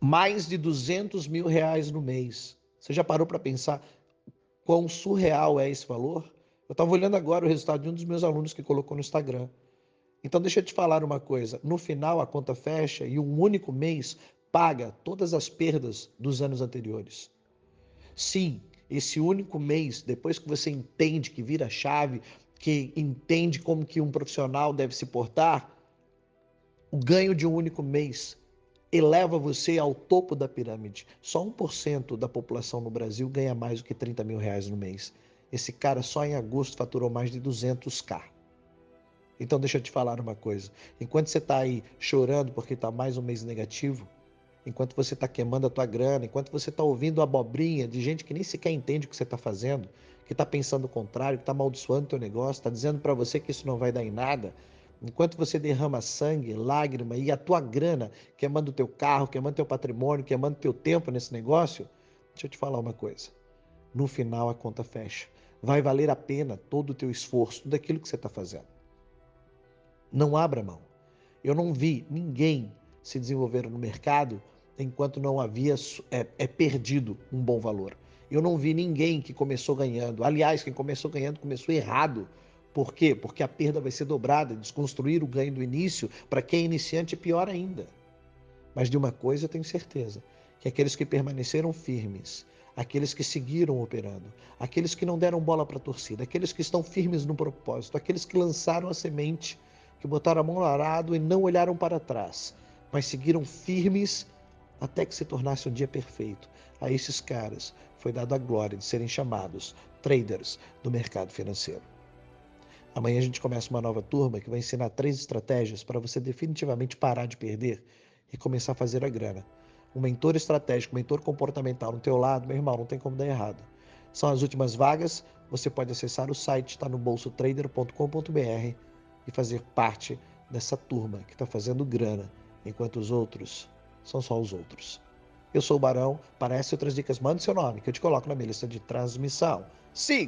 mais de 200 mil reais no mês. Você já parou para pensar quão surreal é esse valor? Eu estava olhando agora o resultado de um dos meus alunos que colocou no Instagram. Então, deixa eu te falar uma coisa: no final, a conta fecha e um único mês paga todas as perdas dos anos anteriores. Sim, esse único mês, depois que você entende que vira chave, que entende como que um profissional deve se portar, o ganho de um único mês eleva você ao topo da pirâmide. Só 1% da população no Brasil ganha mais do que 30 mil reais no mês. Esse cara só em agosto faturou mais de 200k. Então deixa eu te falar uma coisa. Enquanto você está aí chorando porque está mais um mês negativo, enquanto você está queimando a tua grana, enquanto você está ouvindo abobrinha de gente que nem sequer entende o que você está fazendo, que está pensando o contrário, que está amaldiçoando o teu negócio, está dizendo para você que isso não vai dar em nada, enquanto você derrama sangue, lágrima e a tua grana, queimando o teu carro, queimando teu patrimônio, queimando teu tempo nesse negócio, deixa eu te falar uma coisa. No final a conta fecha. Vai valer a pena todo o teu esforço, tudo aquilo que você está fazendo. Não abra mão. Eu não vi ninguém se desenvolver no mercado enquanto não havia é, é perdido um bom valor. Eu não vi ninguém que começou ganhando. Aliás, quem começou ganhando começou errado. Por quê? Porque a perda vai ser dobrada. Desconstruir o ganho do início, para quem é iniciante, é pior ainda. Mas de uma coisa eu tenho certeza: que aqueles que permaneceram firmes, aqueles que seguiram operando, aqueles que não deram bola para a torcida, aqueles que estão firmes no propósito, aqueles que lançaram a semente, que botaram a mão no arado e não olharam para trás, mas seguiram firmes até que se tornasse um dia perfeito. A esses caras foi dado a glória de serem chamados traders do mercado financeiro. Amanhã a gente começa uma nova turma que vai ensinar três estratégias para você definitivamente parar de perder e começar a fazer a grana. Um mentor estratégico, um mentor comportamental no teu lado, meu irmão, não tem como dar errado. São as últimas vagas, você pode acessar o site, está no bolsotrader.com.br e fazer parte dessa turma que está fazendo grana, enquanto os outros são só os outros. Eu sou o Barão, para essas e outras dicas, mande seu nome que eu te coloco na minha lista de transmissão. Siga!